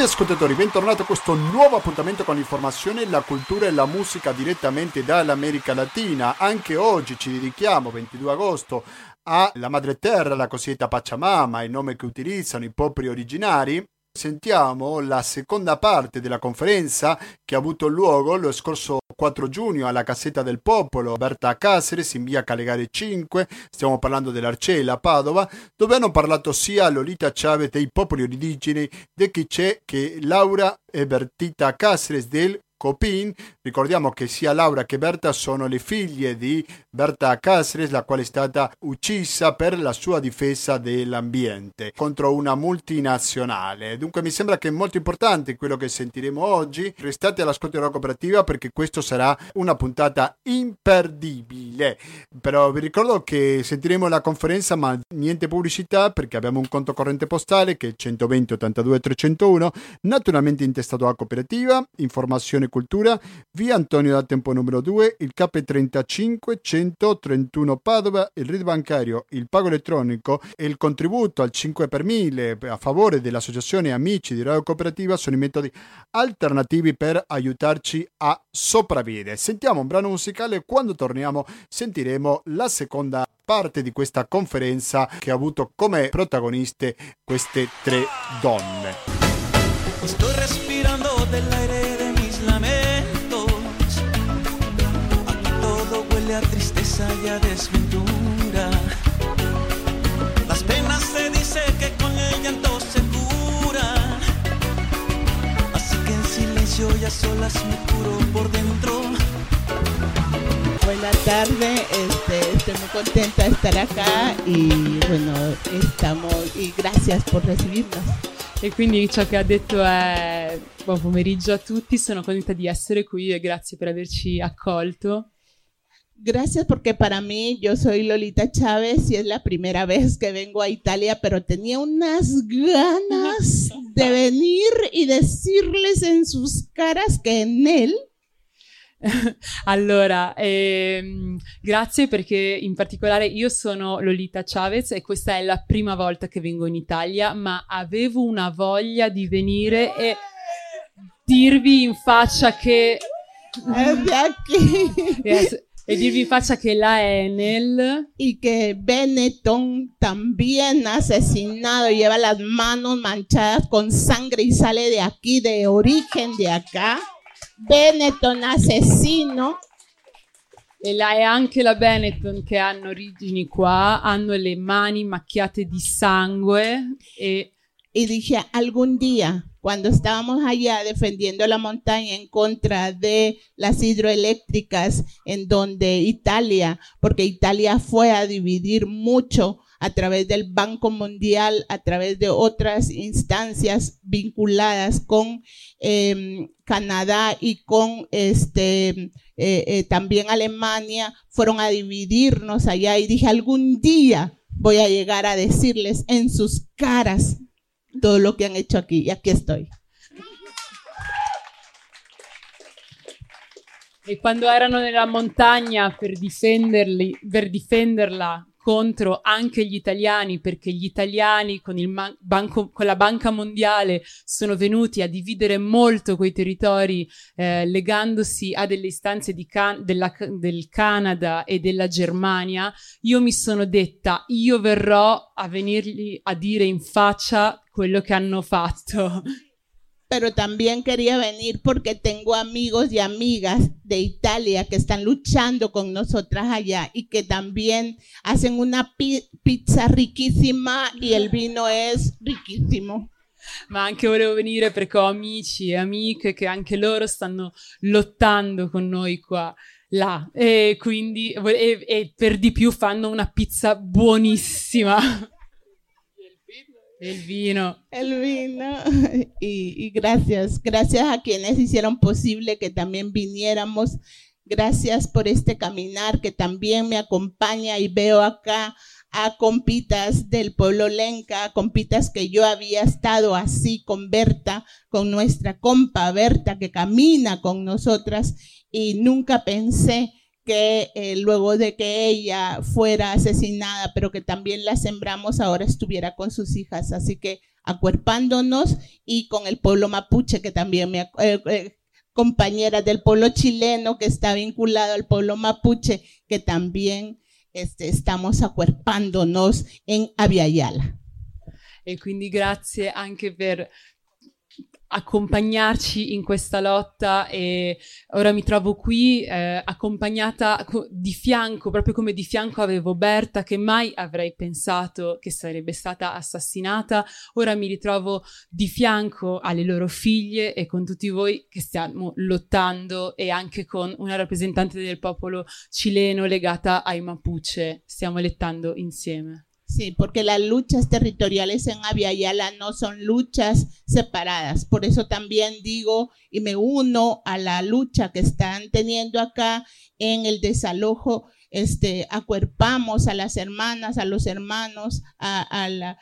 Cari ascoltatori, bentornati a questo nuovo appuntamento con l'informazione, la cultura e la musica direttamente dall'America Latina. Anche oggi ci dedichiamo, 22 agosto, alla madre terra, la cosiddetta Pachamama, il nome che utilizzano i popoli originari. Sentiamo la seconda parte della conferenza che ha avuto luogo lo scorso 4 giugno alla Cassetta del Popolo, Berta Caceres in via Calegare 5, stiamo parlando dell'Arcella, Padova, dove hanno parlato sia Lolita Chavez dei popoli origini di chi c'è che Laura e Bertita Caceres del Copin. Ricordiamo che sia Laura che Berta sono le figlie di Berta Cáceres, la quale è stata uccisa per la sua difesa dell'ambiente contro una multinazionale. Dunque mi sembra che è molto importante quello che sentiremo oggi. Restate all'ascolto della cooperativa perché questo sarà una puntata imperdibile. Però vi ricordo che sentiremo la conferenza ma niente pubblicità perché abbiamo un conto corrente postale che è 120 82 301, naturalmente intestato alla cooperativa, informazione Cultura, via Antonio da Tempo numero 2, il KP35 131 Padova, il RID bancario, il pago elettronico e il contributo al 5 per 1000 a favore dell'Associazione Amici di Radio Cooperativa sono i metodi alternativi per aiutarci a sopravvivere. Sentiamo un brano musicale, quando torniamo sentiremo la seconda parte di questa conferenza che ha avuto come protagoniste queste tre donne. Sto respirando dell'aire a tristeza y a desventura. Las penas se dice que con el llanto se cura. Así que en silencio y a solas me curo por dentro. Buenas tardes, este, estoy muy contenta de estar acá y bueno, estamos y gracias por recibirnos. E quindi ciò che ha detto è buon pomeriggio a tutti, sono contenta di essere qui e grazie per averci accolto. Gracias porque para mí yo soy Lolita Chávez y es la primera vez que vengo a Italia, pero tenía unas ganas de venir y decirles en sus caras che in él allora, ehm, grazie perché in particolare io sono Lolita Chavez e questa è la prima volta che vengo in Italia, ma avevo una voglia di venire e dirvi in faccia che... Yes e dirvi faccia che la Enel y que Benetton también asesinado lleva las manos manchadas con sangre y sale de aquí, de origen de acá. Benetton asesino. E, la, e anche la Benetton che hanno origini qua, hanno le mani macchiate di sangue e... Y dije, algún día cuando estábamos allá defendiendo la montaña en contra de las hidroeléctricas, en donde Italia, porque Italia fue a dividir mucho a través del Banco Mundial, a través de otras instancias vinculadas con em, Canadá y con este eh, eh, también Alemania, fueron a dividirnos allá y dije algún día voy a llegar a decirles en sus caras todo lo que han hecho aquí y aquí estoy. E quando erano nella montagna per, difenderli, per difenderla contro anche gli italiani, perché gli italiani con, banco, con, la Banca Mondiale sono venuti a dividere molto quei territori, eh, legandosi a delle istanze can- della, del Canada e della Germania, io mi sono detta, io verrò a venirgli a dire in faccia quello che hanno fatto. pero también quería venir porque tengo amigos y amigas de Italia que están luchando con nosotras allá y que también hacen una pizza riquísima y el vino es riquísimo. Ma anche volevo venire perché ho amici e amiche che anche loro stanno lottando con noi qua, là, e quindi e, e per di più fanno una pizza buonissima. El vino. El vino. Y, gracias, gracias a quienes hicieron posible que también viniéramos. Gracias por este caminar que también me acompaña y veo acá a compitas del pueblo Lenca, compitas que yo había estado así con Berta, con nuestra compa Berta que camina con nosotras y nunca pensé que eh, luego de que ella fuera asesinada, pero que también la sembramos, ahora estuviera con sus hijas. Así que acuerpándonos y con el pueblo mapuche, que también me, eh, eh, compañera del pueblo chileno que está vinculado al pueblo mapuche, que también este, estamos acuerpándonos en Aviala. E quindi grazie anche per accompagnarci in questa lotta e ora mi trovo qui eh, accompagnata co- di fianco, proprio come di fianco avevo Berta che mai avrei pensato che sarebbe stata assassinata, ora mi ritrovo di fianco alle loro figlie e con tutti voi che stiamo lottando e anche con una rappresentante del popolo cileno legata ai Mapuche, stiamo lottando insieme. Sí, porque las luchas territoriales en Aviala no son luchas separadas. Por eso también digo y me uno a la lucha que están teniendo acá en el desalojo. Este, acuerpamos a las hermanas, a los hermanos, a,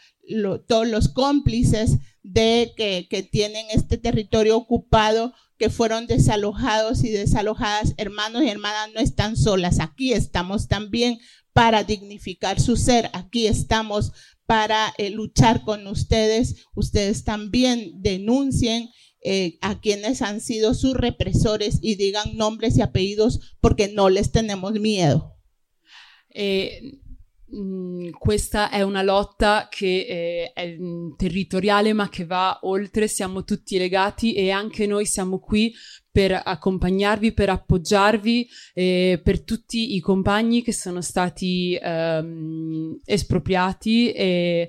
todos los cómplices de que, que tienen este territorio ocupado, que fueron desalojados y desalojadas. Hermanos y hermanas no están solas. Aquí estamos también para dignificar su ser. Aquí estamos para eh, luchar con ustedes. Ustedes también denuncien eh, a quienes han sido sus represores y digan nombres y apellidos porque no les tenemos miedo. Eh, Mm, questa è una lotta che eh, è mm, territoriale ma che va oltre, siamo tutti legati e anche noi siamo qui per accompagnarvi, per appoggiarvi, eh, per tutti i compagni che sono stati ehm, espropriati e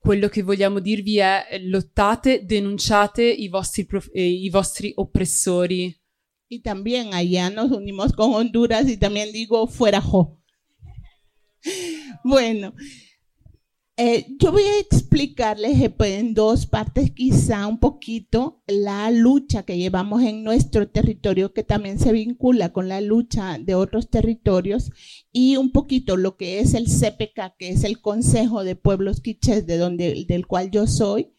quello che vogliamo dirvi è lottate, denunciate i vostri, prof- eh, i vostri oppressori. Y también allá nos unimos con Honduras y también digo fuera jo. Bueno, eh, yo voy a explicarles eh, pues, en dos partes quizá un poquito la lucha que llevamos en nuestro territorio que también se vincula con la lucha de otros territorios y un poquito lo que es el CPK, que es el Consejo de Pueblos Quichés, de donde, del cual yo soy.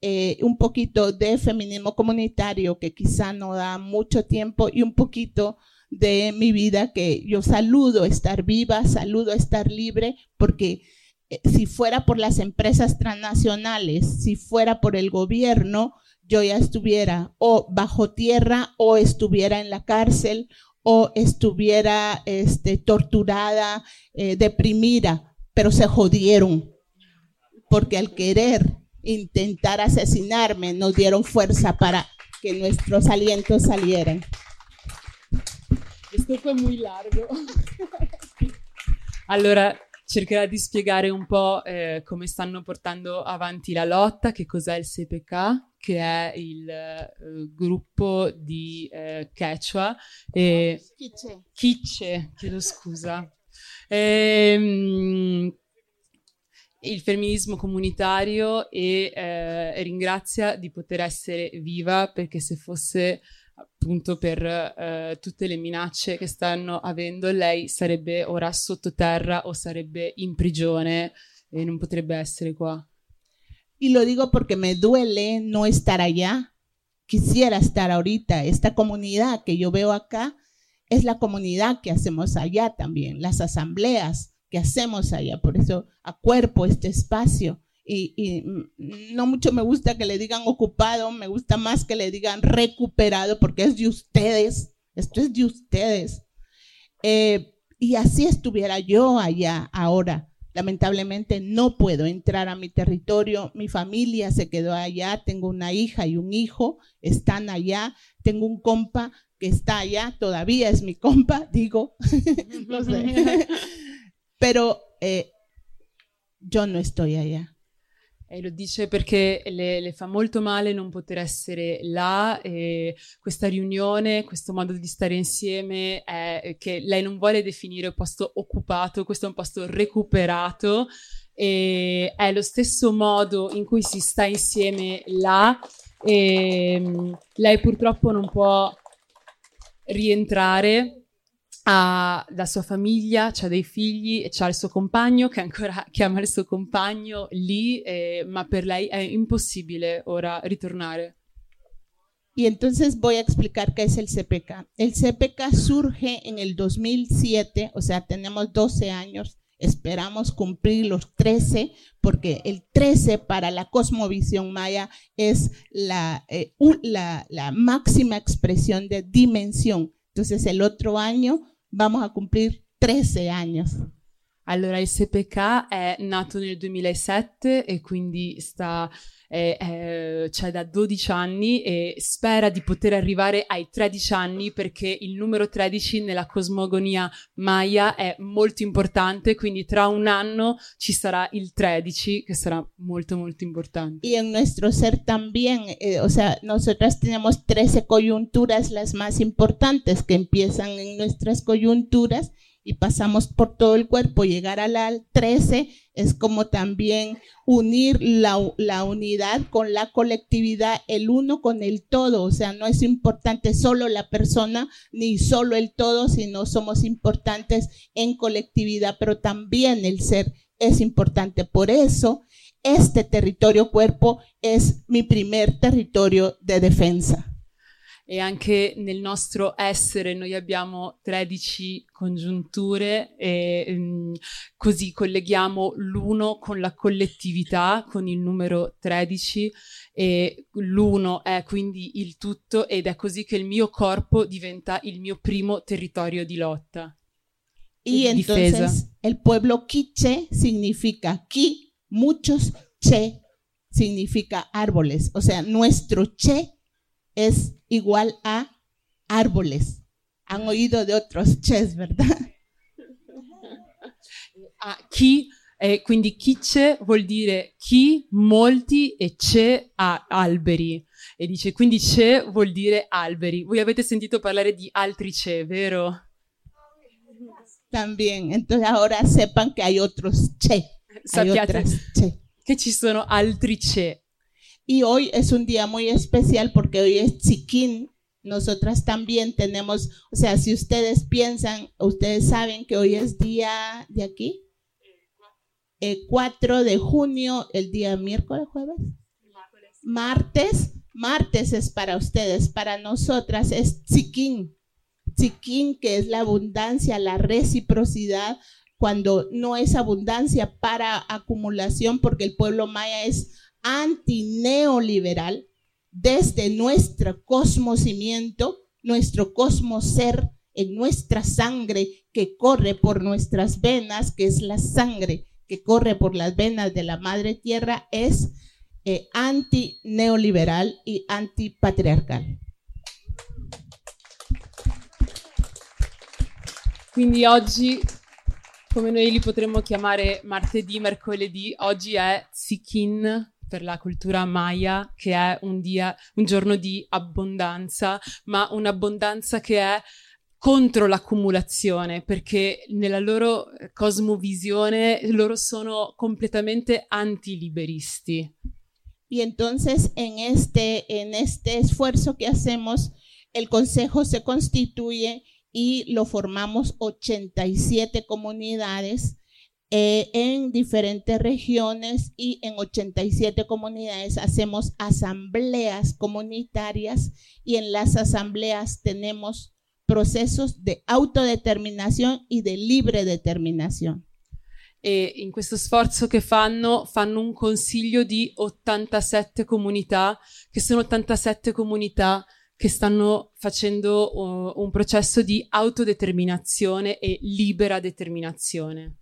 Eh, un poquito de feminismo comunitario que quizá no da mucho tiempo y un poquito de mi vida que yo saludo estar viva, saludo estar libre, porque eh, si fuera por las empresas transnacionales, si fuera por el gobierno, yo ya estuviera o bajo tierra o estuviera en la cárcel o estuviera este, torturada, eh, deprimida, pero se jodieron, porque al querer intentar asesinarme nos dieron fuerza para que nuestros alientos salieran. Questo fu molto largo. allora, cercherò di spiegare un po' eh, come stanno portando avanti la lotta, che cos'è il CPK, che è il eh, gruppo di eh, Quechua. E... Kiche. Kiche, chiedo scusa. Ehm, il femminismo comunitario e eh, ringrazia di poter essere viva perché se fosse appunto per eh, tutte le minacce che stanno avendo, lei sarebbe ora sottoterra o sarebbe in prigione e non potrebbe essere qua. Y lo digo porque me duele no estar allá. Quisiera estar ahorita. Esta comunidad que yo veo acá es la comunidad que hacemos allá también, las asambleas que hacemos allá. Por eso acuerpo este espacio y, no mucho me gusta que le digan ocupado, me gusta más que le digan recuperado porque es de ustedes, esto es de ustedes. Eh, y así estuviera yo allá ahora. Lamentablemente no puedo entrar a mi territorio, mi familia se quedó allá, tengo una hija y un hijo, están allá, tengo un compa que está allá, todavía es mi compa, digo, no sé. pero eh, yo no estoy allá. E lo dice perché le, le, fa molto male non poter essere là. E questa riunione, questo modo di stare insieme, è che lei non vuole definire posto occupato, questo è un posto recuperato. E è lo stesso modo in cui si sta insieme là. E mm, lei purtroppo non può rientrare ha la sua famiglia, ha dei figli e ha il suo compagno che ancora chiama il suo compagno lì, eh, ma per lei è impossibile ora ritornare. Y entonces voy a explicar qué es el CPK. El CPK surge en el 2007, o sea, tenemos 12 años, esperamos cumplir los 13, porque el 13 para la cosmovisión maya es la, eh, la, la máxima expresión de dimensión. Entonces el otro año vamos a cumplir 13 años. Allora, il SPK è nato nel 2007 e quindi sta, eh, eh, cioè da 12 anni e spera di poter arrivare ai 13 anni perché il numero 13 nella cosmogonia Maya è molto importante, quindi tra un anno ci sarà il 13 che sarà molto molto importante. Y en nuestro ser también, eh, o sea, nosotras tenemos 13 coyunturas las más importantes que empiezan en nuestras coyunturas y pasamos por todo el cuerpo, llegar a la 13 es como también unir la, la, unidad con la colectividad, el uno con el todo, o sea, no es importante solo la persona ni solo el todo, sino somos importantes en colectividad, pero también el ser es importante. Por eso, este territorio cuerpo es mi primer territorio de defensa. E anche nel nostro essere noi abbiamo 13 congiunture e um, così colleghiamo l'uno con la collettività, con il numero 13 e l'uno è quindi il tutto ed è così che il mio corpo diventa il mio primo territorio di lotta. Y entonces el pueblo quiche significa ki, muchos, che significa árboles, o sea, nuestro che es igual a árboles. Han oído de otros ches, ¿verdad? Ah, chi, eh, quindi chice vuol dire chi, molti e ce a alberi. E dice quindi ce vuol dire alberi. Voi avete sentito parlare di altri ce, vero? También, entonces ahora sepan que hay otros che. Sappiate che. che ci sono altri ce. Y hoy es un día muy especial porque hoy es Chiquín. Nosotras también tenemos, o sea, si ustedes piensan, ustedes saben que hoy es día de aquí, el 4 de junio, el día miércoles, jueves, martes, martes es para ustedes, para nosotras es Chiquín. Chiquín, que es la abundancia, la reciprocidad, cuando no es abundancia para acumulación, porque el pueblo maya es antineoliberal desde nuestro cosmocimiento, nuestro cosmoser en nuestra sangre que corre por nuestras venas, que es la sangre que corre por las venas de la madre tierra, es eh, antineoliberal y antipatriarcal. Quindi oggi, come noi li potremmo chiamare martedì, mercoledì, oggi è Sikin per la cultura maya che è un, dia, un giorno di abbondanza, ma un'abbondanza che è contro l'accumulazione, perché nella loro cosmovisione loro sono completamente antiliberisti. Y entonces en este, en este esfuerzo que hacemos, el Consejo se constituye y lo formamos 87 comunidades eh, en diferentes regiones y en 87 comunidades hacemos asambleas comunitarias y en las asambleas tenemos procesos de autodeterminación y de libre determinación. E in questo sforzo che fanno, fanno un consiglio di 87 comunità, che sono 87 comunità che stanno facendo uh, un processo di autodeterminazione e libera determinazione.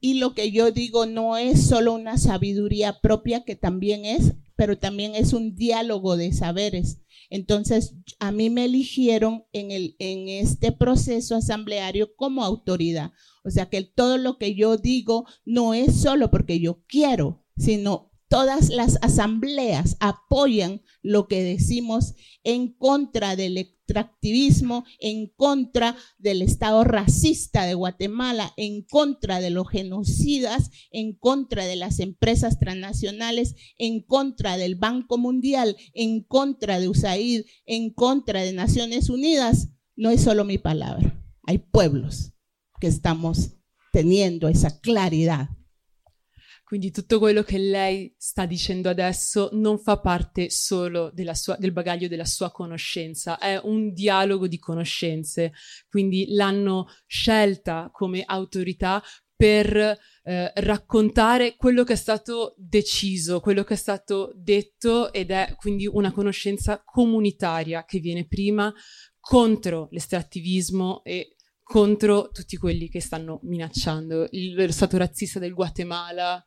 Y lo que yo digo no es solo una sabiduría propia, que también es, pero también es un diálogo de saberes. Entonces, a mí me eligieron en, el, en este proceso asambleario como autoridad. O sea que todo lo que yo digo no es solo porque yo quiero, sino todas las asambleas apoyan lo que decimos en contra del extractivismo, en contra del Estado racista de Guatemala, en contra de los genocidas, en contra de las empresas transnacionales, en contra del Banco Mundial, en contra de USAID, en contra de Naciones Unidas. No es solo mi palabra, hay pueblos que estamos teniendo esa claridad Quindi tutto quello che lei sta dicendo adesso non fa parte solo sua, del bagaglio della sua conoscenza, è un dialogo di conoscenze. Quindi l'hanno scelta come autorità per eh, raccontare quello che è stato deciso, quello che è stato detto ed è quindi una conoscenza comunitaria che viene prima contro l'estrattivismo e contro tutti quelli che stanno minacciando il, lo stato razzista del Guatemala,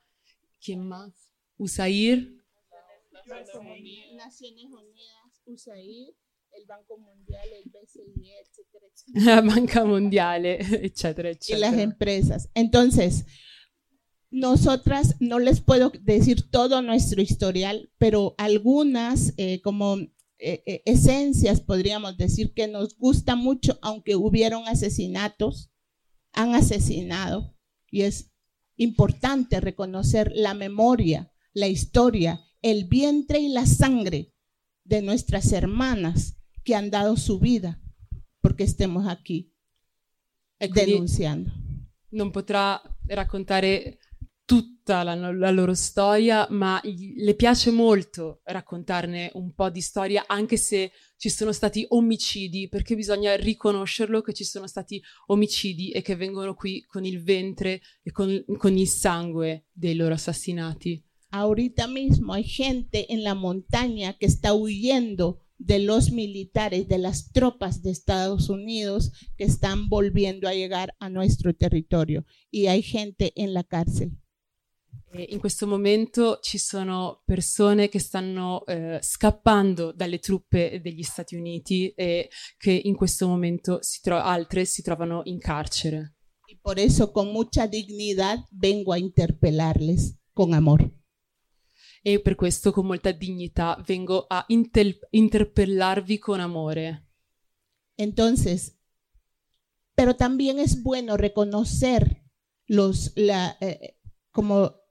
¿Quién más? USAIR. Naciones Unidas, USAIR, el Banco Mundial, el BCI, etcétera, etcétera. La Banca Mundial, etcétera, etcétera. Y las empresas. Entonces, nosotras no les puedo decir todo nuestro historial, pero algunas eh, como eh, eh, esencias podríamos decir que nos gusta mucho, aunque hubieron asesinatos, han asesinado y es importante reconocer la memoria, la historia, el vientre y la sangre de nuestras hermanas que han dado su vida porque estemos aquí denunciando. Non potrà raccontare tutta la, la, loro storia, ma le piace molto raccontarne un po' di storia, anche se ci sono stati omicidi, perché bisogna riconoscerlo che ci sono stati omicidi e che vengono qui con il ventre e con, con il sangue dei loro assassinati. Ahorita mismo hay gente en la montaña que está huyendo de los militares, de las tropas de Estados Unidos que están volviendo a llegar a nuestro territorio. Y hay gente en la cárcel. In questo momento ci sono persone che stanno eh, scappando dalle truppe degli Stati Uniti e che in questo momento si tro- altre si trovano in carcere. Y por eso con mucha dignidad vengo a interpelarles con amor. E per questo con molta dignità vengo a intel- interpellarvi con amore. Entonces, pero también es bueno reconocer los, la, eh, como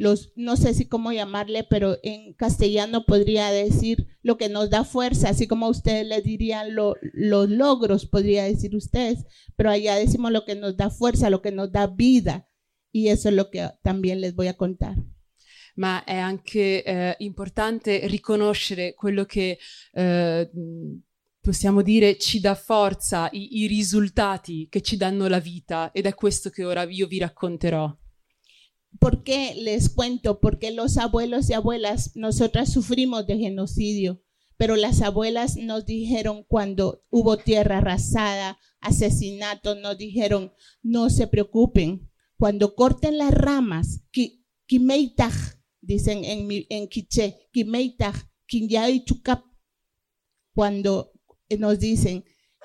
los, no sé si cómo llamarle, pero en castellano podría decir lo que nos da fuerza, así como ustedes le dirían lo, los logros, podría decir ustedes, pero allá decimos lo que nos da fuerza, lo que nos da vida, y eso es lo que también les voy a contar. Ma è anche eh, importante riconoscere quello che eh, possiamo dire ci dà forza, i, i risultati che ci danno la vita, ed è questo che ora io vi racconterò. ¿Por qué les cuento? Porque los abuelos y abuelas, nosotras sufrimos de genocidio, pero las abuelas nos dijeron cuando hubo tierra arrasada, asesinatos, nos dijeron, no se preocupen, cuando corten las ramas, kimeitaj, dicen en, en quiche, kimeitaj, kinyai chukap, cuando nos dicen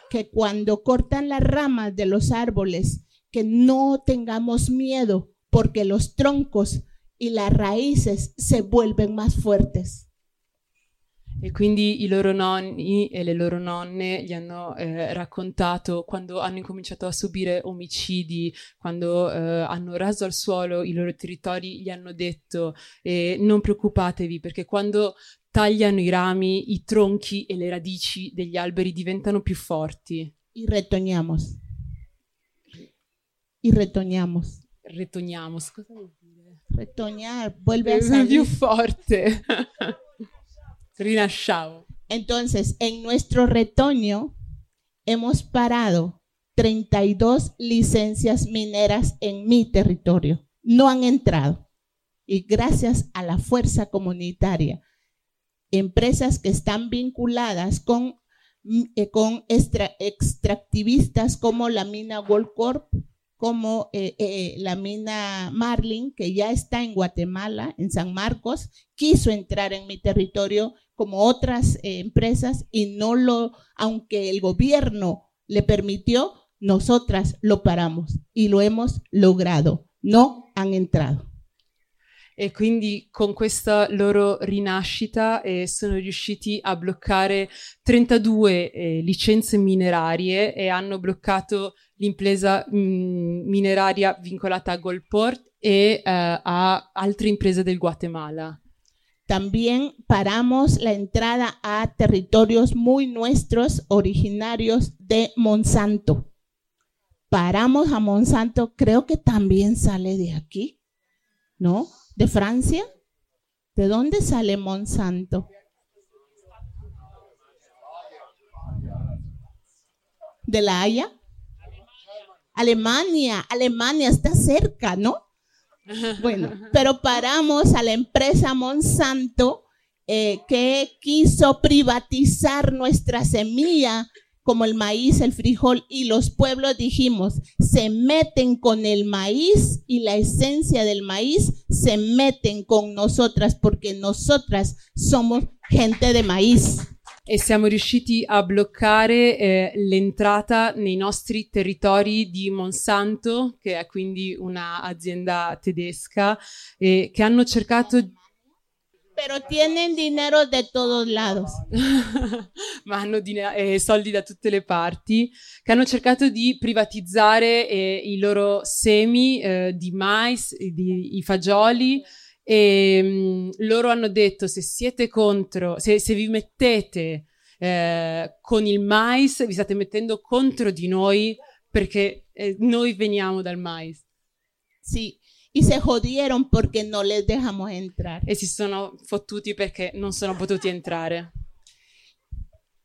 que cuando cortan las ramas de los árboles, que no tengamos miedo, porque los troncos y las raíces se vuelven más fuertes. E quindi i loro nonni e le loro nonne gli hanno eh, raccontato quando hanno incominciato a subire omicidi, quando eh, hanno raso al suolo i loro territori, gli hanno detto eh, non preoccupatevi perché quando tagliano i rami, i tronchi e le radici degli alberi diventano più forti. Y retoñamos. Y retoñamos. Retoñamos. Cosa vuol dire? Retoñar, vuelve a salir. Più forte. Rinasciamo. Entonces, en nuestro retoño hemos parado 32 licencias mineras en mi territorio. No han entrado. Y gracias a la fuerza comunitaria, empresas que están vinculadas con, eh, con extra, extractivistas como la mina Gold Corp, como eh, eh, la mina Marlin, que ya está en Guatemala, en San Marcos, quiso entrar en mi territorio como otras eh, empresas y no lo, aunque el gobierno le permitió, nosotras lo paramos y lo hemos logrado. No han entrado. E quindi con questa loro rinascita eh, sono riusciti a bloccare 32 eh, licenze minerarie e hanno bloccato l'impresa mh, mm, mineraria vincolata a Goldport e eh, a altre imprese del Guatemala. También paramos la entrada a territorios muy nuestros, originarios de Monsanto. Paramos a Monsanto, creo que también sale de aquí. ¿no? ¿De Francia? ¿De dónde sale Monsanto? ¿De la Haya? Alemania, Alemania está cerca, ¿no? Bueno, pero paramos a la empresa Monsanto eh, que quiso privatizar nuestra semilla como el maíz, el frijol, y los pueblos dijimos, se meten con el maíz y la esencia del maíz se meten con nosotras porque nosotras somos gente de maíz. e siamo riusciti a bloccare eh, l'entrata nei nostri territori di Monsanto, che è quindi un'azienda tedesca, eh, che hanno cercato Pero tienen dinero de todos lados. ma hanno eh, soldi da tutte le parti, che hanno cercato di privatizzare eh, i loro semi eh, di mais, di, i fagioli, e mh, mm, loro hanno detto se siete contro, se, se vi mettete eh, con il mais, vi state mettendo contro di noi perché eh, noi veniamo dal mais. Sì, y se jodieron porque no les dejamos entrar. E si sono fottuti perché non sono potuti entrare.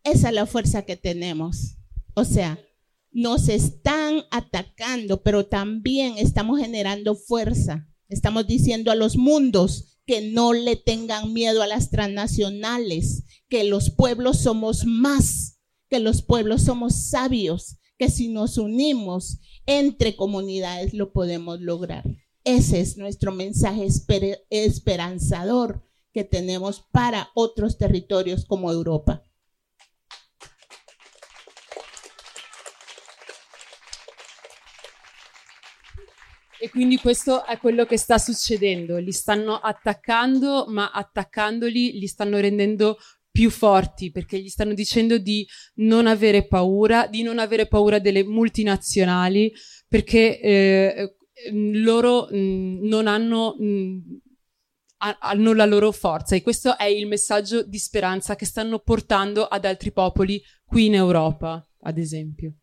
Esa es la fuerza que tenemos. O sea, nos están atacando, pero también estamos generando fuerza. Estamos diciendo a los mundos que no le tengan miedo a las transnacionales, que los pueblos somos más, que los pueblos somos sabios, que si nos unimos entre comunidades lo podemos lograr. Ese es nuestro mensaje esper esperanzador que tenemos para otros territorios como Europa. E quindi questo è quello che sta succedendo. Li stanno attaccando, ma attaccandoli li stanno rendendo più forti perché gli stanno dicendo di non avere paura, di non avere paura delle multinazionali perché eh, loro mh, mm, non hanno, mh, mm, hanno la loro forza. E questo è il messaggio di speranza che stanno portando ad altri popoli qui in Europa, ad esempio.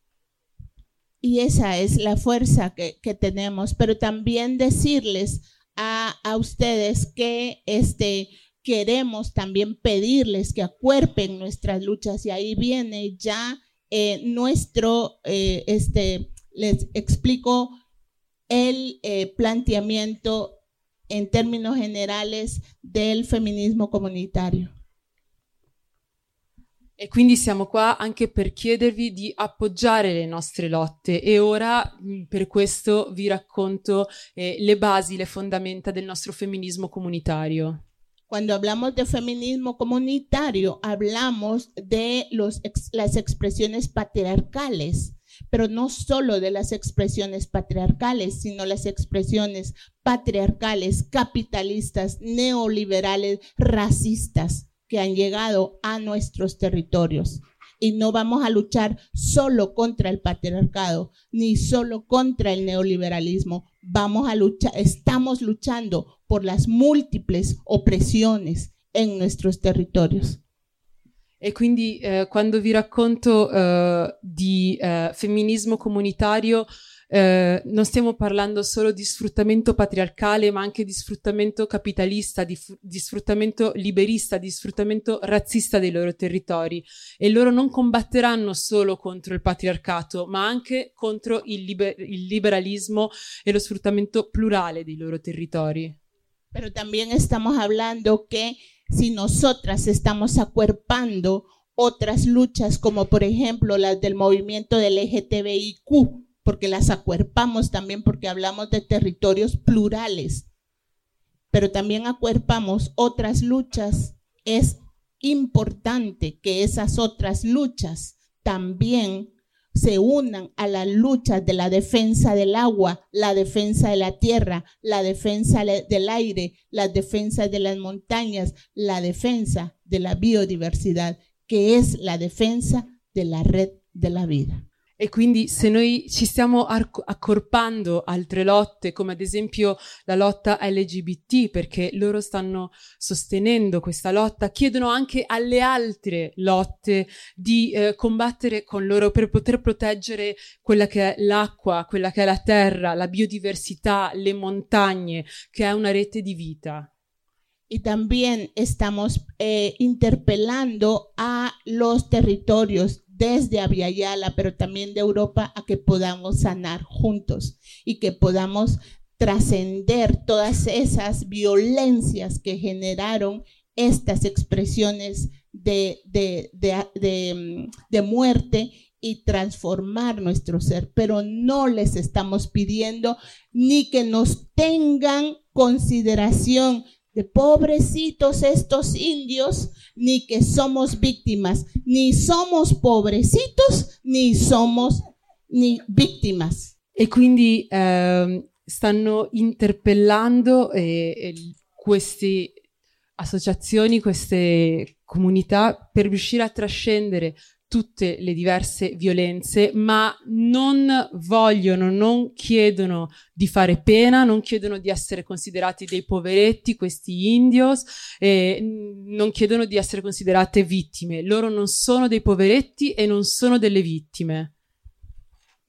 Y esa es la fuerza que, que tenemos, pero también decirles a, a ustedes que este, queremos también pedirles que acuerpen nuestras luchas. Y ahí viene ya eh, nuestro, eh, este, les explico el eh, planteamiento en términos generales del femminismo comunitario. E quindi siamo qua anche per chiedervi di appoggiare le nostre lotte e ora per questo vi racconto eh, le basi, le fondamenta del nostro femminismo comunitario. Cuando hablamos de feminismo comunitario, hablamos de los, ex, las expresiones patriarcales pero no solo de las expresiones patriarcales, sino las expresiones patriarcales, capitalistas, neoliberales, racistas que han llegado a nuestros territorios. Y no vamos a luchar solo contra el patriarcado, ni solo contra el neoliberalismo. Vamos a luchar, estamos luchando por las múltiples opresiones en nuestros territorios. E quindi eh, quando vi racconto eh, di eh, femminismo comunitario, eh, non stiamo parlando solo di sfruttamento patriarcale, ma anche di sfruttamento capitalista, di, di, sfruttamento liberista, di sfruttamento razzista dei loro territori. E loro non combatteranno solo contro il patriarcato, ma anche contro il, liber- il liberalismo e lo sfruttamento plurale dei loro territori. Pero también estamos hablando que si nosotras estamos acuerpando otras luchas, como por ejemplo las del movimiento del LGTBIQ, porque las acuerpamos también porque hablamos de territorios plurales, pero también acuerpamos otras luchas, es importante que esas otras luchas también se unan a las luchas de la defensa del agua, la defensa de la tierra, la defensa del aire, la defensa de las montañas, la defensa de la biodiversidad, que es la defensa de la red de la vida. E quindi se noi ci stiamo accorpando altre lotte, come ad esempio la lotta LGBT, perché loro stanno sostenendo questa lotta, chiedono anche alle altre lotte di eh, combattere con loro per poter proteggere quella che è l'acqua, quella che è la terra, la biodiversità, le montagne, che è una rete di vita. y también estamos eh, interpelando a los territorios desde Aviala, pero también de Europa, a que podamos sanar juntos y que podamos trascender todas esas violencias que generaron estas expresiones de, de, de, de, muerte y transformar nuestro ser, pero no les estamos pidiendo ni que nos tengan consideración de pobrecitos estos indios, ni que somos víctimas, ni somos pobrecitos, ni somos ni vittimas. E quindi eh, stanno interpellando eh, queste associazioni, queste comunità per riuscire a trascendere tutte le diverse violenze, ma non vogliono, non chiedono di fare pena, non chiedono di essere considerati dei poveretti, questi indios, eh, non chiedono di essere considerate vittime. Loro non sono dei poveretti e non sono delle vittime.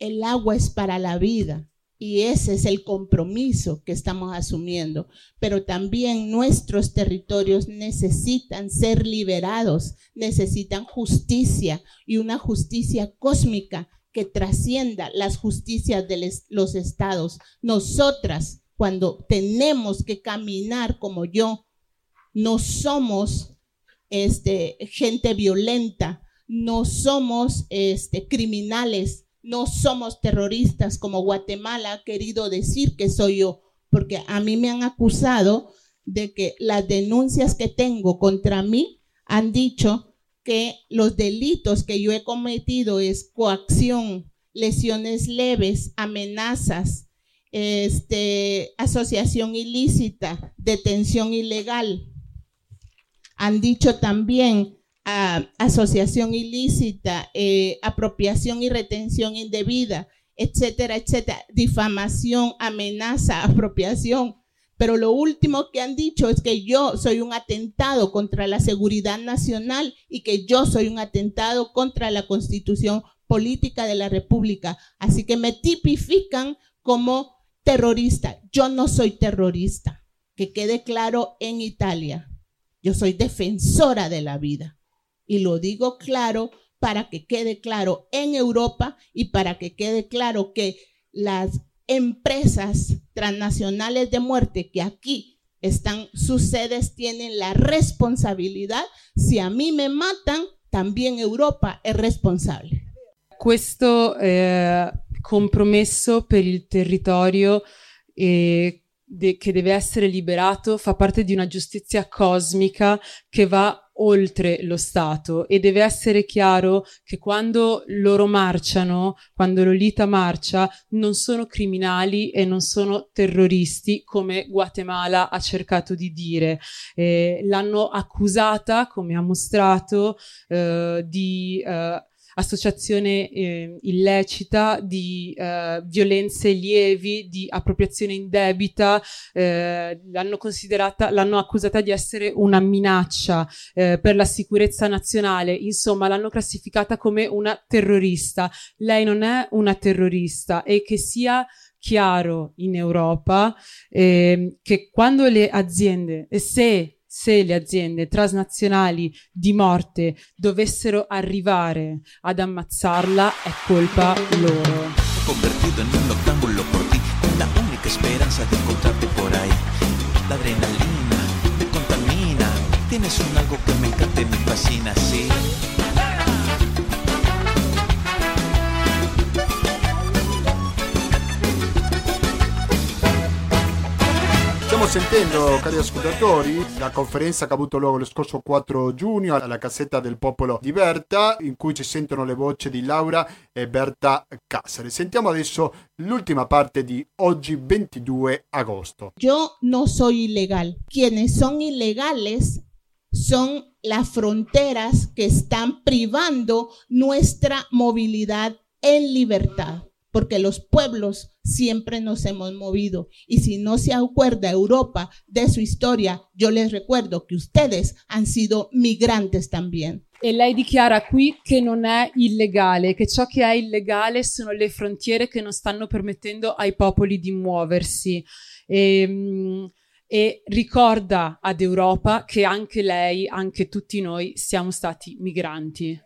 El agua es para la vida. Y ese es el compromiso que estamos asumiendo. Pero también nuestros territorios necesitan ser liberados, necesitan justicia y una justicia cósmica que trascienda las justicias de los estados. Nosotras, cuando tenemos que caminar como yo, no somos este, gente violenta, no somos este, criminales, no somos terroristas como Guatemala ha querido decir que soy yo, porque a mí me han acusado de que las denuncias que tengo contra mí han dicho que los delitos que yo he cometido es coacción, lesiones leves, amenazas, este, asociación ilícita, detención ilegal. Han dicho también asociación ilícita, eh, apropiación y retención indebida, etcétera, etcétera, difamación, amenaza, apropiación. Pero lo último que han dicho es que yo soy un atentado contra la seguridad nacional y que yo soy un atentado contra la constitución política de la República. Así que me tipifican como terrorista. Yo no soy terrorista. Que quede claro en Italia. Yo soy defensora de la vida. Y lo digo claro para que quede claro en Europa y para que quede claro que las empresas transnacionales de muerte que aquí están, sus sedes tienen la responsabilidad. Si a mí me matan, también Europa es responsable. Questo eh, compromesso per il territorio eh, de- che deve essere liberato fa parte di una giustizia cosmica che va oltre lo Stato e deve essere chiaro che quando loro marciano, quando Lolita marcia, non sono criminali e non sono terroristi come Guatemala ha cercato di dire. Eh, l'hanno accusata, come ha mostrato, eh, di eh, associazione eh, illecita, di eh, violenze lievi, di appropriazione indebita, eh, l'hanno considerata, l'hanno accusata di essere una minaccia eh, per la sicurezza nazionale, insomma l'hanno classificata come una terrorista. Lei non è una terrorista e che sia chiaro in Europa eh, che quando le aziende, e se se le aziende transnazionali di morte dovessero arrivare ad ammazzarla è colpa loro. Convertido en un octámbulo por ti, la única esperanza de encontrarte por ahí. La contamina, tienes un algo que me encanta y me fascina, sí. Sentendo, cari ascoltatori, la conferenza che ha avuto luogo lo scorso 4 giugno alla Cassetta del Popolo di Berta, in cui ci sentono le voci di Laura e Berta Cáceres. Sentiamo adesso l'ultima parte di oggi 22 agosto. Yo no soy ilegal. Quienes son ilegales son las fronteras que están privando nuestra movilidad en libertad, porque los pueblos siempre nos hemos movido. Y si no se acuerda Europa de su historia, yo les recuerdo que ustedes han sido migrantes también. E lei dichiara qui che non è illegale, che ciò che è illegale sono le frontiere che non stanno permettendo ai popoli di muoversi. E, e ricorda ad Europa che anche lei, anche tutti noi siamo stati migranti.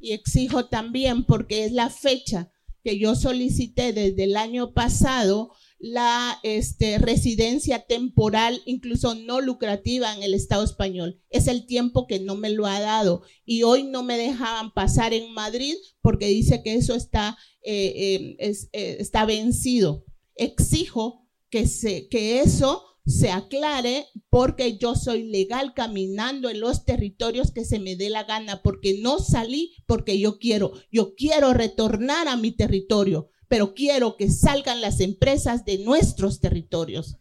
Y exijo también, porque es la fecha que yo solicité desde el año pasado, la este, residencia temporal, incluso no lucrativa en el Estado español. Es el tiempo que no me lo ha dado. Y hoy no me dejaban pasar en Madrid porque dice que eso está, eh, eh, eh, está vencido. Exijo que, se, que eso se aclare porque yo soy legal caminando en los territorios que se me dé la gana, porque no salí porque yo quiero, yo quiero retornar a mi territorio, pero quiero que salgan las empresas de nuestros territorios.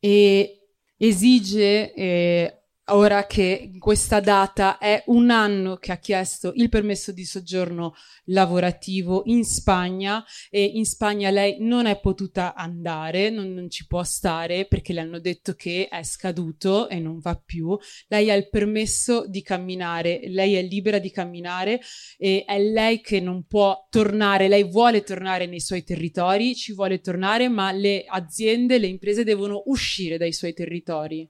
E exige eh, ora che questa data è un anno che ha chiesto il permesso di soggiorno lavorativo in Spagna e in Spagna lei non è potuta andare, non, non, ci può stare perché le hanno detto che è scaduto e non va più. Lei ha il permesso di camminare, lei è libera di camminare e è lei che non può tornare, lei vuole tornare nei suoi territori, ci vuole tornare, ma le aziende, le imprese devono uscire dai suoi territori.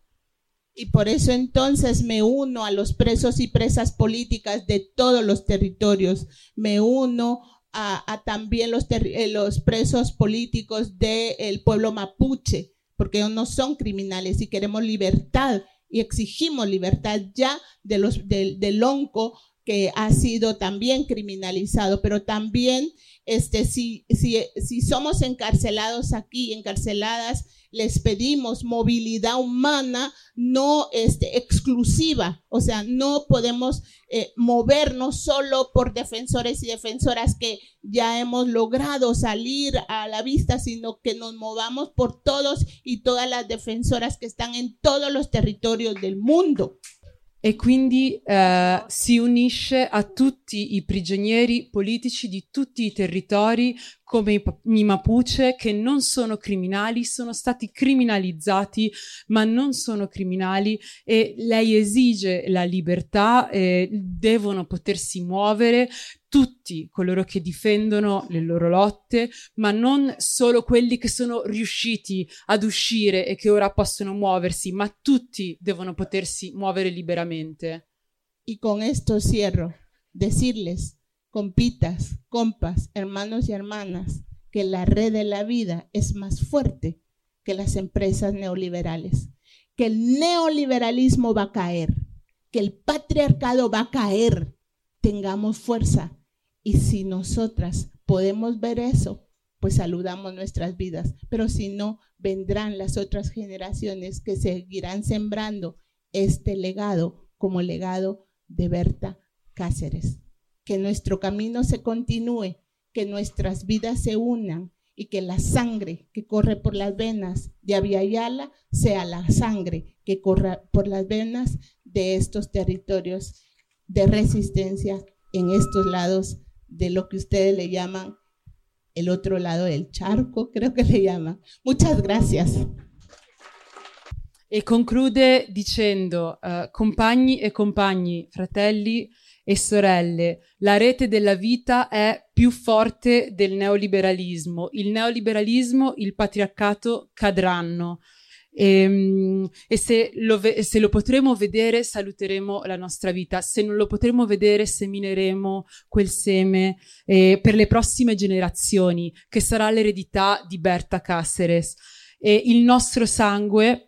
Y por eso entonces me uno a los presos y presas políticas de todos los territorios. Me uno a, también los, eh, los presos políticos del pueblo mapuche, porque ellos no son criminales y queremos libertad y exigimos libertad ya de los, del, del onco que ha sido también criminalizado, pero también este, si, si, si somos encarcelados aquí, encarceladas les pedimos movilidad humana no este, exclusiva, o sea, no podemos eh, movernos solo por defensores y defensoras que ya hemos logrado salir a la vista, sino que nos movamos por todos y todas las defensoras que están en todos los territorios del mundo. E quindi eh, si unisce a tutti i prigionieri politici di tutti i territori come i, i Mapuche che non sono criminali, sono stati criminalizzati ma non sono criminali e lei esige la libertà, eh, devono potersi muovere tutti coloro che difendono le loro lotte, ma non solo quelli che sono riusciti ad uscire e che ora possono muoversi, ma tutti devono potersi muovere liberamente. Y con esto cierro, decirles compitas, compas, hermanos y hermanas, que la red de la vida es más fuerte que las empresas neoliberales, que el neoliberalismo va a caer, que el patriarcado va a caer, tengamos fuerza. Y si nosotras podemos ver eso, pues saludamos nuestras vidas, pero si no, vendrán las otras generaciones que seguirán sembrando este legado como legado de Berta Cáceres que nuestro camino se continúe, que nuestras vidas se unan y que la sangre que corre por las venas de Aviala sea la sangre que corra por las venas de estos territorios de resistencia en estos lados de lo que ustedes le llaman el otro lado del charco, creo que le llaman. Muchas gracias. E conclude dicendo, uh, compagni e compagni, fratelli e sorelle, la rete della vita è più forte del neoliberalismo. Il neoliberalismo, il patriarcato cadranno. E, ehm, e se, lo se, lo potremo vedere, saluteremo la nostra vita. Se non lo potremo vedere, semineremo quel seme eh, per le prossime generazioni, che sarà l'eredità di Berta Cáceres. E il nostro sangue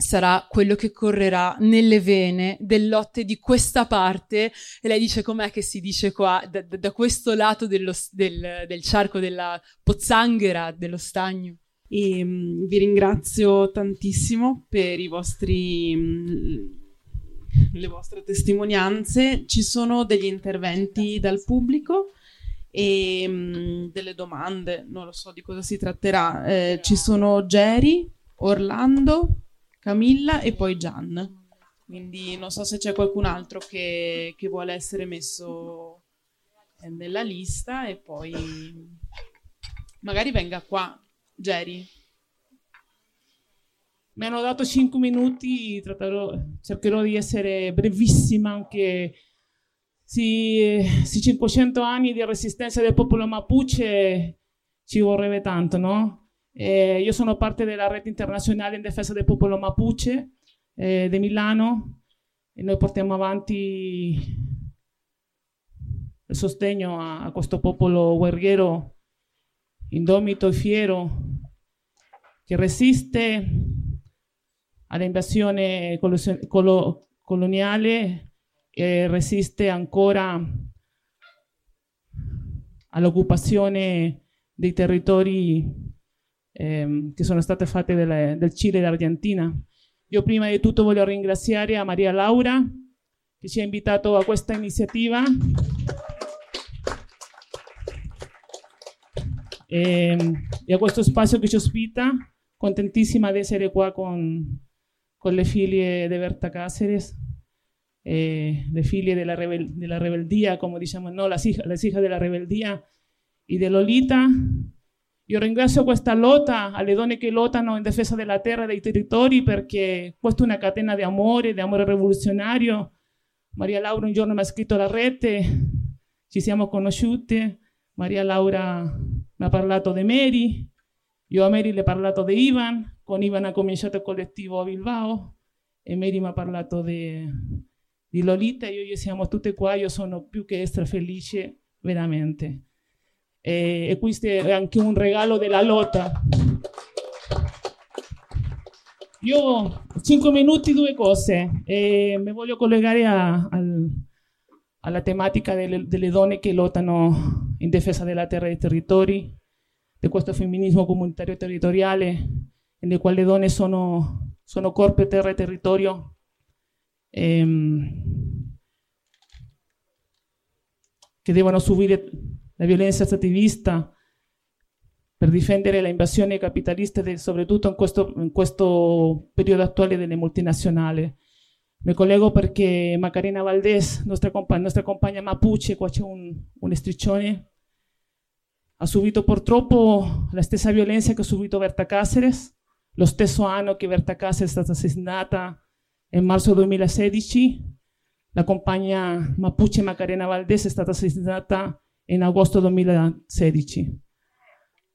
sarà quello che correrà nelle vene del lotte di questa parte. E lei dice com'è che si dice qua? Da, da questo lato dello, del, del, ciarco della pozzanghera dello stagno. E um, vi ringrazio tantissimo per i vostri um, le vostre testimonianze. Ci sono degli interventi dal pubblico e um, delle domande. Non lo so di cosa si tratterà. Eh, ci sono Jerry Orlando Camilla e poi Gian. Quindi non so se c'è qualcun altro che, che vuole essere messo nella lista e poi magari venga qua, Jerry. Mi hanno dato 5 minuti, tratterò, cercherò di essere brevissima anche sì, sì, 500 anni di resistenza del popolo Mapuche ci vorrebbe tanto, no? Eh, io sono parte della rete internazionale in difesa del popolo Mapuche eh, di Milano e noi portiamo avanti il sostegno a, a questo popolo guerriero indomito e fiero che resiste all'invasione coloniale eh, resiste ancora all'occupazione dei territori eh, che sono state fatte delle, del Cile e dell'Argentina. Io prima di tutto voglio ringraziare a Maria Laura che ci ha invitato a questa iniziativa. E, e, a questo spazio che ci ospita, contentissima di essere qua con, con le figlie di Berta Cáceres eh, de figlie della, rebel della rebeldia, come diciamo noi, las hijas, las hijas della rebeldia e di Lolita. Io ringrazio questa lotta, alle donne che lottano in difesa della terra e dei territori, perché questa è una catena di amore, di amore rivoluzionario. Maria Laura un giorno mi ha scritto alla rete, ci siamo conosciute, Maria Laura mi ha parlato di Mary, io a Mary le ho parlato di Ivan, con Ivan ha cominciato il collettivo a Bilbao. E Mary mi ha parlato di di Lolita. E io siamo tutte qua, io sono più che strafelice veramente. E, e questo è anche un regalo della lotta. Io cinque minuti, due cose. E mi voglio collegare a, al, alla tematica delle, delle, donne che lottano in difesa della terra e dei territori, di questo femminismo comunitario territoriale, nel quale le donne sono, sono corpo, terra e territorio ehm, che devono subire la violenza stativista per difendere l'invasione capitalista, del, soprattutto in questo, in questo, periodo attuale delle multinazionali. Mi collego perché Macarena Valdés, nostra, compa nostra compagna Mapuche, qua c'è un, un striscione, ha subito purtroppo la stessa violenza che ha subito Berta Cáceres, lo stesso anno che Berta Cáceres è stata assassinata in marzo 2016 la compagna Mapuche Macarena Valdés è stata assassinata in agosto 2016.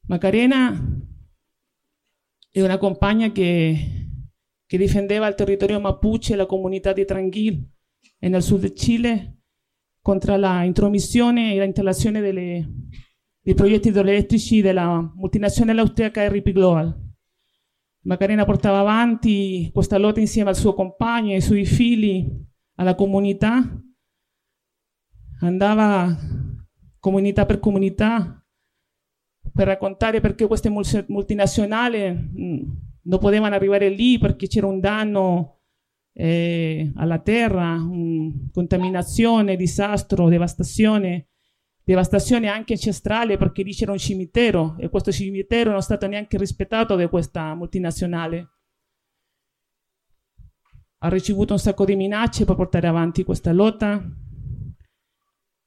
Macarena è una compagna che, che difendeva il territorio Mapuche la comunità di Tranquil nel sud del Cile contro la intromissione e la installazione delle, dei progetti idroelettrici della multinazionale austriaca RP Global. Macarena portava avanti questa lotta insieme al suo compagno ai suoi figli, alla comunità, andava comunità per comunità per raccontare perché queste multinazionali mm, non potevano arrivare lì perché c'era un danno eh, alla terra, un, contaminazione, disastro, devastazione devastazione anche ancestrale perché lì c'era un cimitero e questo cimitero non è stato neanche rispettato da questa multinazionale. Ha ricevuto un sacco di minacce per portare avanti questa lotta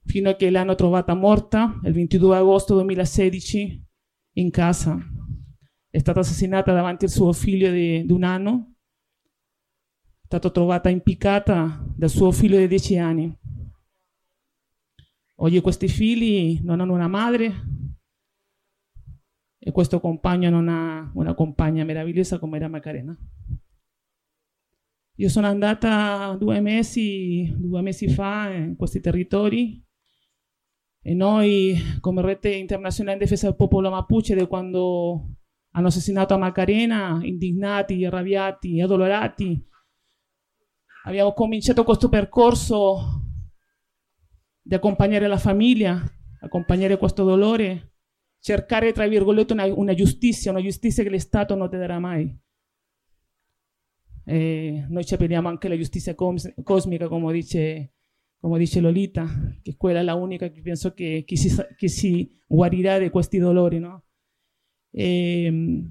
fino a che l'hanno trovata morta il 22 agosto 2016 in casa. È stata assassinata davanti al suo figlio di, di un anno. È stata trovata impiccata dal suo figlio di 10 anni. Oggi questi figli non hanno una madre e questo compagno non ha una compagna meravigliosa come era Macarena. Io sono andata due mesi, due mesi fa in questi territori e noi come rete internazionale in difesa del popolo Mapuche quando hanno assassinato a Macarena, indignati, arrabbiati, addolorati, abbiamo cominciato questo percorso di accompagnare la famiglia, accompagnare questo dolore, cercare, tra virgolette, una, una giustizia, una giustizia che lo Stato non ti darà mai. E noi ci appelliamo anche alla giustizia cos cosmica, come dice, come dice, Lolita, che quella è la unica che penso che, che, si, che si, guarirà di questi dolori. No? E,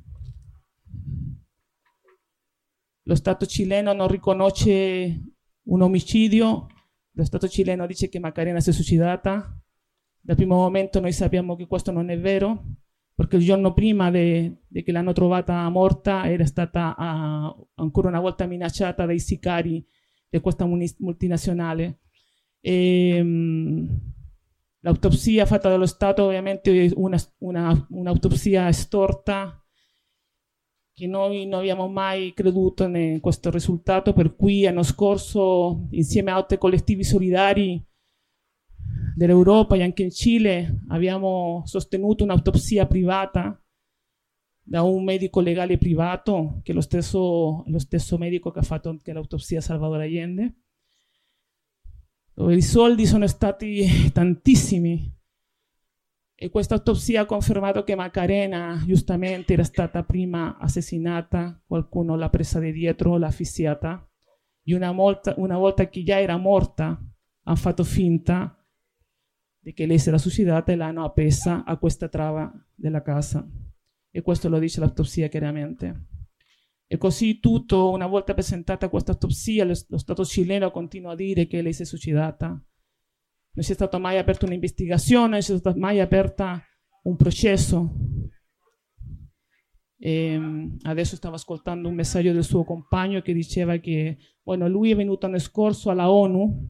lo Stato cileno non riconosce un omicidio lo Stato cileno dice che Macarena si è suicidata, dal primo momento noi sappiamo che questo non è vero, perché il giorno prima di che l'hanno trovata morta era stata uh, ancora una volta minacciata dai sicari di questa multinazionale. E, um, l'autopsia fatta dallo Stato ovviamente un'autopsia storta che noi non abbiamo mai creduto in questo risultato, per cui l'anno scorso insieme a altri collettivi solidari dell'Europa e anche in Cile abbiamo sostenuto un'autopsia privata da un medico legale privato, che è lo stesso, lo stesso medico che ha fatto anche l'autopsia a Salvador Allende, dove i soldi sono stati tantissimi. E questa autopsia ha confermato che Macarena giustamente era stata prima assassinata, qualcuno l'ha presa di dietro, l'ha fissiata, e una volta, una volta che già era morta, hanno fatto finta di che lei si era suicidata e l'hanno appesa a questa trava della casa. E questo lo dice l'autopsia chiaramente. E così tutto, una volta presentata questa autopsia, lo, lo Stato cileno continua a dire che lei si è suicidata. Non c'è stata mai aperta un'investigazione, non c'è stata mai aperta un processo. E mm, adesso stavo ascoltando un messaggio del suo compagno che diceva che bueno, lui è venuto l'anno scorso alla ONU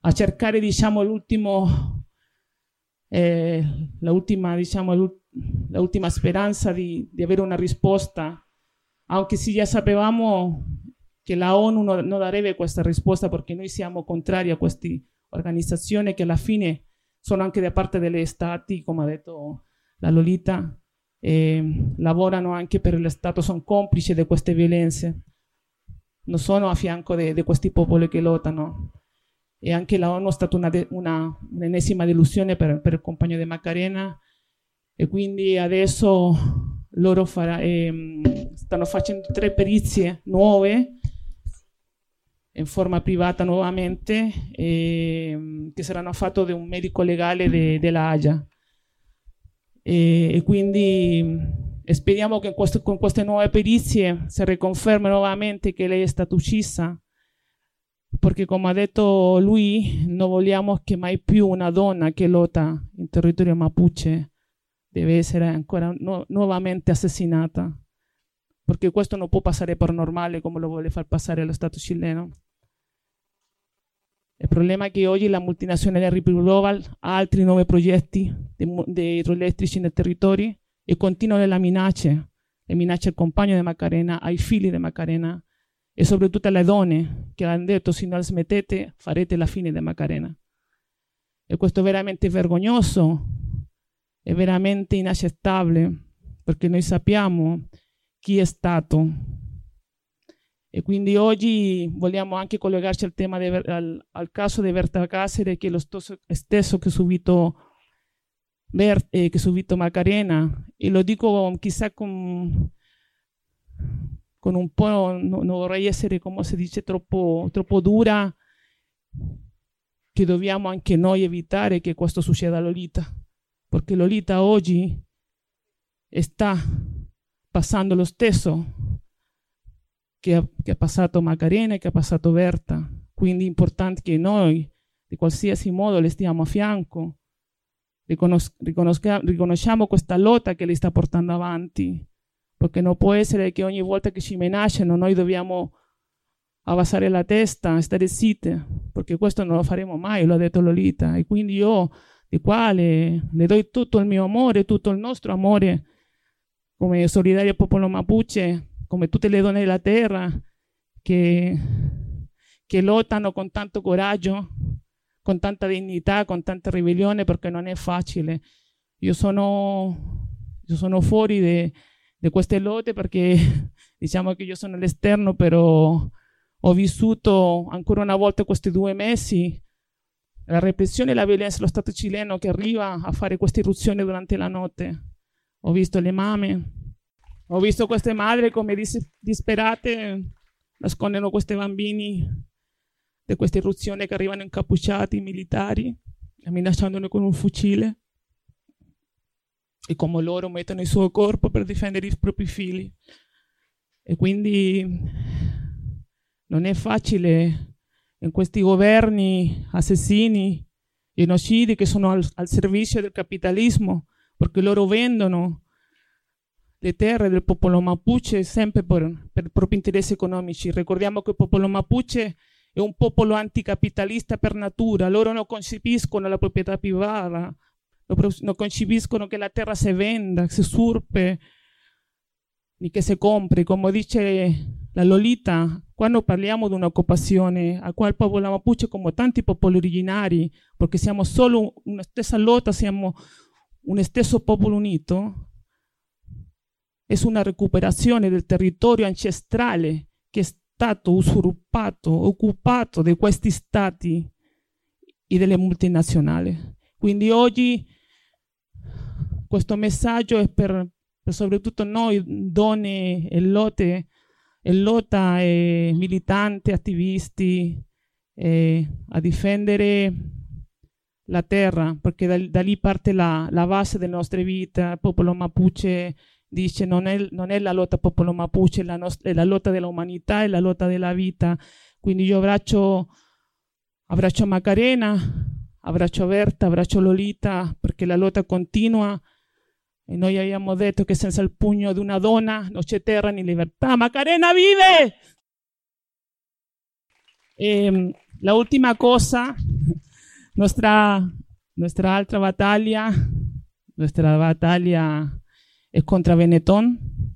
a cercare diciamo, l'ultimo eh, la, ultima, diciamo, la ultima speranza di, di, avere una risposta, anche se già sapevamo che la ONU non, non darebbe questa risposta perché noi siamo contrari a queste organizzazioni che alla fine sono anche da parte degli stati, come ha detto la Lolita, eh, lavorano anche per lo Stato, sono complici di queste violenze, non sono a fianco di questi popoli che lottano e anche la ONU è stata una una, un'ennesima delusione per, per, il compagno di Macarena e quindi adesso loro farà, eh, stanno facendo tre perizie nuove in forma privata nuovamente eh, che saranno fatte da un medico legale de, della Aja e, e quindi speriamo che questo, con queste nuove perizie si riconfermi nuovamente che lei è stata uccisa perché come ha detto lui, non vogliamo che mai più una donna che lotta in territorio mapuche deve essere ancora no, nuovamente assassinata, perché questo non può passare per normale come lo vuole far passare lo Stato cileno. Il problema è che oggi la multinazionale Ripple Global ha altri nuovi progetti di idroelettrici nel territorio e continuano le minacce, le minacce al compagno di Macarena, ai figli di Macarena, e soprattutto alle donne che hanno detto se non smettete farete la fine di Macarena. E questo è veramente vergognoso, è veramente inaccettabile, perché noi sappiamo chi è stato. E quindi oggi vogliamo anche collegarci al, tema de, al, al caso di Berta Cáceres, che è lo stesso che ha subito, eh, subito Macarena. E lo dico chissà con con un po', no, non vorrei essere, come si dice, troppo, troppo dura, che dobbiamo anche noi evitare che questo succeda a Lolita, perché Lolita oggi sta passando lo stesso che ha, che ha passato Macarena e che ha passato Berta, quindi è importante che noi, di qualsiasi modo, le stiamo a fianco, riconos- riconosciamo questa lotta che le sta portando avanti. Perché non può essere che ogni volta che ci minacciano noi dobbiamo abbassare la testa, stare zitte, perché questo non lo faremo mai, lo ha detto Lolita. E quindi io di qua le, do tutto il mio amore, tutto il nostro amore, come solidario popolo mapuche, come tutte le donne della terra, che, che lottano con tanto coraggio, con tanta dignità, con tanta ribellione, perché non è facile. Io sono, io sono fuori di queste lotte perché diciamo che io sono all'esterno, però ho vissuto ancora una volta questi due mesi la repressione e la violenza dello Stato cileno che arriva a fare queste irruzioni durante la notte. Ho visto le mamme, ho visto queste madri come dis- disperate nascondono questi bambini di queste irruzioni che arrivano incappucciati militari, minacciandoli con un fucile e come loro mettono il suo corpo per difendere i propri figli. E quindi non è facile in questi governi assassini genocidi che sono al, al servizio del capitalismo, perché loro vendono le terre del popolo mapuche sempre per, per propri interessi economici. Ricordiamo che il popolo mapuche è un popolo anticapitalista per natura, loro non concepiscono la proprietà privata, non concepiscono che la terra si venda, si surpe, ni che si compri. Come dice la Lolita, quando parliamo di un'occupazione a cui il popolo mapuche, come tanti popoli originari, perché siamo solo una stessa lotta, siamo un stesso popolo unito, è una recuperazione del territorio ancestrale che è stato usurpato, occupato da questi stati e delle multinazionali. Quindi oggi questo messaggio è per, per soprattutto noi donne e lotte, e lotta e militanti, attivisti, eh, a difendere la terra, perché da, da lì parte la, la, base delle nostre vite. Il popolo mapuche dice non è, non è la lotta popolo mapuche, è la, nostra, è la lotta dell'umanità, è la lotta della vita. Quindi io abbraccio, abbraccio Macarena, abbraccio Berta, abbraccio Lolita, perché la lotta continua e noi abbiamo detto che senza il pugno di una donna non c'è terra ni libertà. Macarena vive! E, ehm, la ultima cosa, nostra, nostra altra battaglia, nostra battaglia è contro Benetton.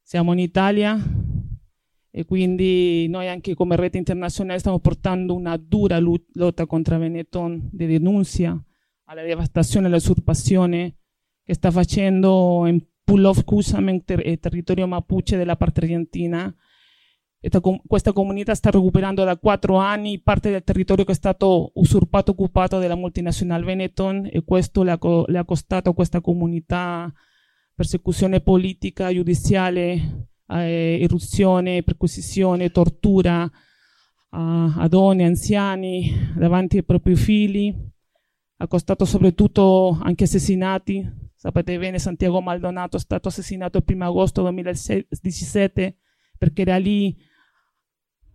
Siamo in Italia e quindi noi anche come rete internazionale stiamo portando una dura lotta contro Benetton di denuncia alla devastazione e all'usurpazione che sta facendo in Pull-off Cusam, ter- eh, territorio mapuche della parte argentina. Com- questa comunità sta recuperando da quattro anni parte del territorio che è stato usurpato, occupato dalla multinazionale Benetton e questo le ha, co- le ha costato a questa comunità persecuzione politica, giudiziale, eh, irruzione, perquisizione, tortura a, a donne, anziani davanti ai propri figli. Ha costato soprattutto anche assassinati, Sapete bene, Santiago Maldonado è stato assassinato il 1 agosto 2017 perché era lì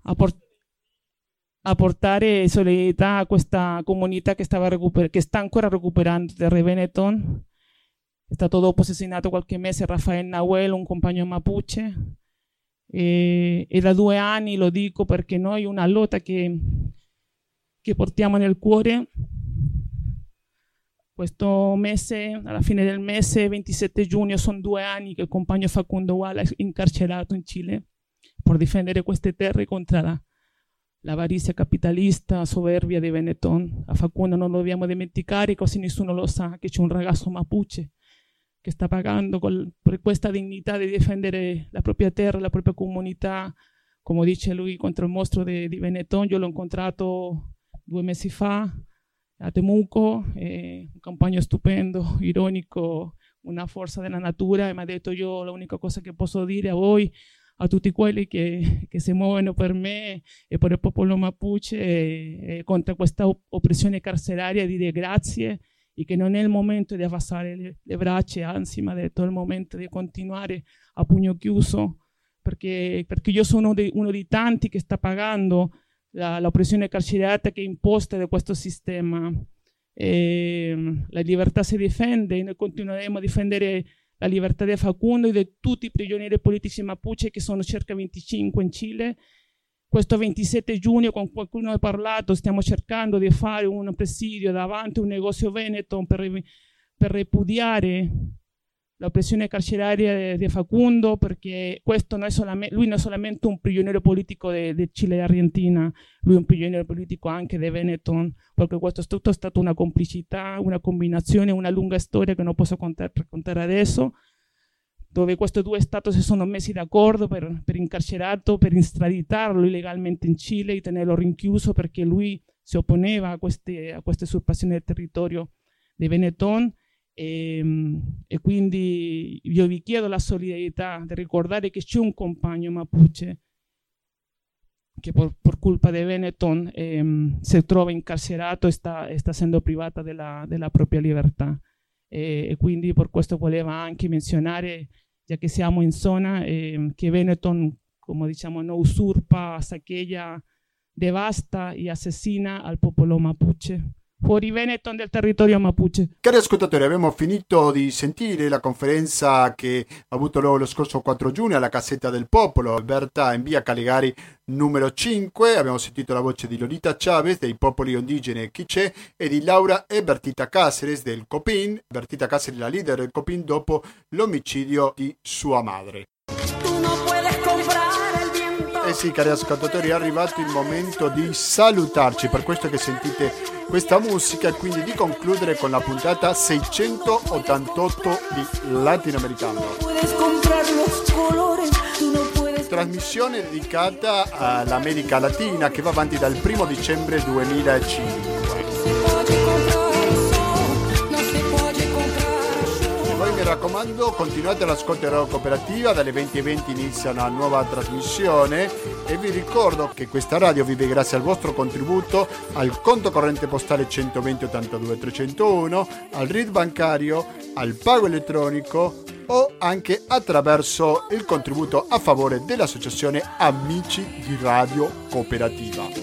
a, port- a portare solidarietà a questa comunità che, recuper- che sta ancora recuperando del Benetton. È stato dopo assassinato qualche mese Rafael Nahuel, un compagno mapuche. E, e, da due anni lo dico perché noi una lotta che, che portiamo nel cuore questo mese, alla fine del mese, 27 giugno, sono due anni che il compagno Facundo Wala è incarcerato in Cile per difendere queste terre contro la, l'avarizia capitalista, soverbia di Benetton. A Facundo non dobbiamo dimenticare, così nessuno lo sa, che c'è un ragazzo mapuche che sta pagando col, per questa dignità di difendere la propria terra, la propria comunità, come dice lui, contro il mostro di, di Benetton. Io l'ho incontrato due mesi fa a Temuco, eh, un compagno stupendo, ironico, una forza della natura. E mi ha detto io l'unica cosa che posso dire a voi, a tutti quelli che, che si muovono per me e per il popolo mapuche e, e contro questa oppressione carceraria, dire grazie e che non è il momento di abbassare le, le braccia, anzi mi ha momento di continuare a pugno chiuso perché, perché io sono de, uno dei tanti che sta pagando la, l'oppressione carceraria che è imposta da questo sistema. E, ehm, la libertà si difende e noi continueremo a difendere la libertà di Facundo e di tutti i prigionieri politici mapuche che sono circa 25 in Cile. Questo 27 giugno con qualcuno ha parlato, stiamo cercando di fare un presidio davanti a un negozio veneto per, per repudiare la pressione carceraria di Facundo, perché non lui non è solamente un prigioniero politico di Cile e Argentina, lui è un prigioniero politico anche di Benetton, perché questo è tutto stato una complicità, una combinazione, una lunga storia che non posso raccontare adesso, dove questi due stati si sono messi d'accordo per, per incarcerarlo, per instraditarlo illegalmente in Cile e tenerlo rinchiuso perché lui si opponeva a queste, a queste usurpazioni del territorio di Benetton e, ehm, e, quindi io vi chiedo la solidarietà di ricordare che c'è un compagno mapuche che per, per colpa di Benetton eh, si trova incarcerato e sta, sta essendo privata della, della propria libertà. E, e, quindi per questo voleva anche menzionare, già che siamo in zona, eh, che Benetton, come diciamo, non usurpa, saccheggia, devasta e assassina al popolo mapuche fuori Veneto del territorio Mapuche. Cari ascoltatori, abbiamo finito di sentire la conferenza che ha avuto luogo lo scorso 4 giugno alla Cassetta del Popolo, Alberta in via Caligari numero 5. Abbiamo sentito la voce di Lolita Chavez dei popoli indigeni Quiché e di Laura e Bertita Cáceres del Copin. Bertita Cáceres la leader del Copin dopo l'omicidio di sua madre. Eh sì, cari ascoltatori, è arrivato il momento di salutarci, per questo che sentite questa musica e quindi di concludere con la puntata 688 di Latinoamericano. Trasmissione dedicata all'America Latina che va avanti dal 1 dicembre 2005. Raccomando continuate all'ascolto della cooperativa dalle 20 e 20 inizia una nuova trasmissione e vi ricordo che questa radio vive grazie al vostro contributo al conto corrente postale 120 82 301 al RID bancario al pago elettronico o anche attraverso il contributo a favore dell'associazione Amici di Radio Cooperativa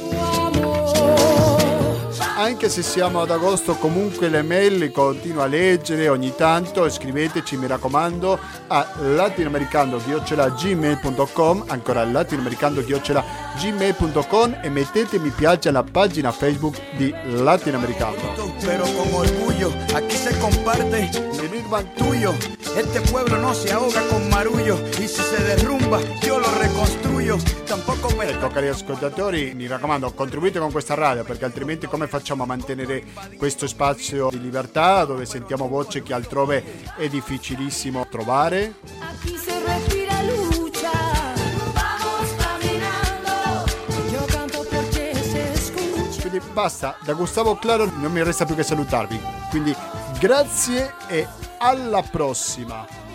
anche se siamo ad agosto comunque le mail le continuo a leggere ogni tanto. Scriveteci mi raccomando a latinoamericando-gmail.com ancora latinoamericando-gmail.com e mettete mi piace alla pagina Facebook di Latinoamericano tuyo. Este pueblo no se ahoga con marullo y si se derrumba yo lo reconstruyo tampoco me ecco cari ascoltatori mi raccomando contribuite con questa radio perché altrimenti come facciamo facciamo a mantenere questo spazio di libertà dove sentiamo voce che altrove è difficilissimo trovare? Quindi basta, da Gustavo Claro non mi resta più che salutarvi. Quindi grazie e alla prossima!